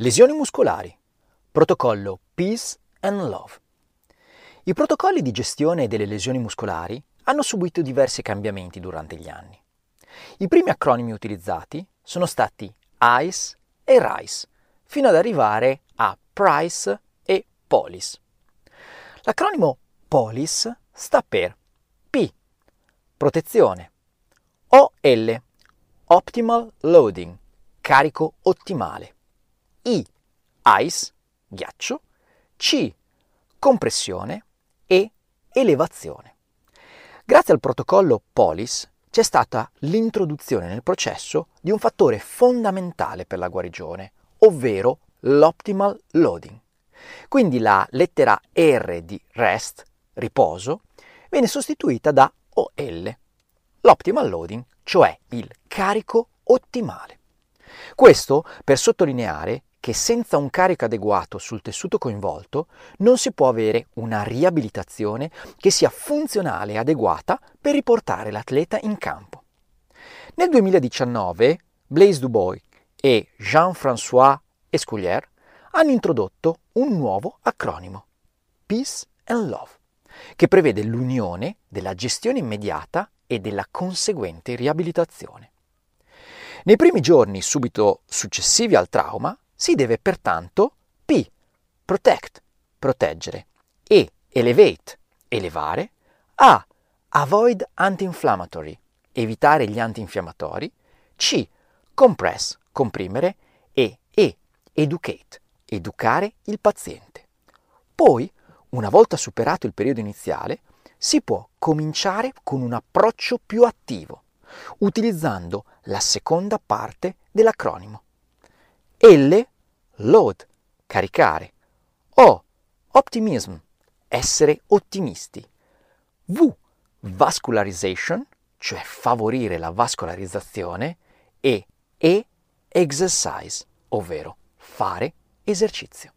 Lesioni muscolari. Protocollo Peace and Love. I protocolli di gestione delle lesioni muscolari hanno subito diversi cambiamenti durante gli anni. I primi acronimi utilizzati sono stati ICE e RICE, fino ad arrivare a PRICE e POLIS. L'acronimo POLIS sta per P, protezione, OL, Optimal Loading, carico ottimale, i, ice, ghiaccio, C, compressione e elevazione. Grazie al protocollo POLIS c'è stata l'introduzione nel processo di un fattore fondamentale per la guarigione, ovvero l'optimal loading. Quindi la lettera R di rest, riposo, viene sostituita da OL, l'optimal loading, cioè il carico ottimale. Questo per sottolineare che senza un carico adeguato sul tessuto coinvolto non si può avere una riabilitazione che sia funzionale e adeguata per riportare l'atleta in campo. Nel 2019 Blaise Dubois e Jean-François Escoulier hanno introdotto un nuovo acronimo, Peace and Love, che prevede l'unione della gestione immediata e della conseguente riabilitazione. Nei primi giorni subito successivi al trauma si deve pertanto P. Protect, proteggere, E. Elevate, elevare, A. Avoid anti-inflammatory, evitare gli antinfiammatori, C. Compress, comprimere e E. Educate, educare il paziente. Poi, una volta superato il periodo iniziale, si può cominciare con un approccio più attivo, utilizzando la seconda parte dell'acronimo. L, load, caricare. O, optimism, essere ottimisti. V, vascularization, cioè favorire la vascolarizzazione. E, E, exercise, ovvero fare esercizio.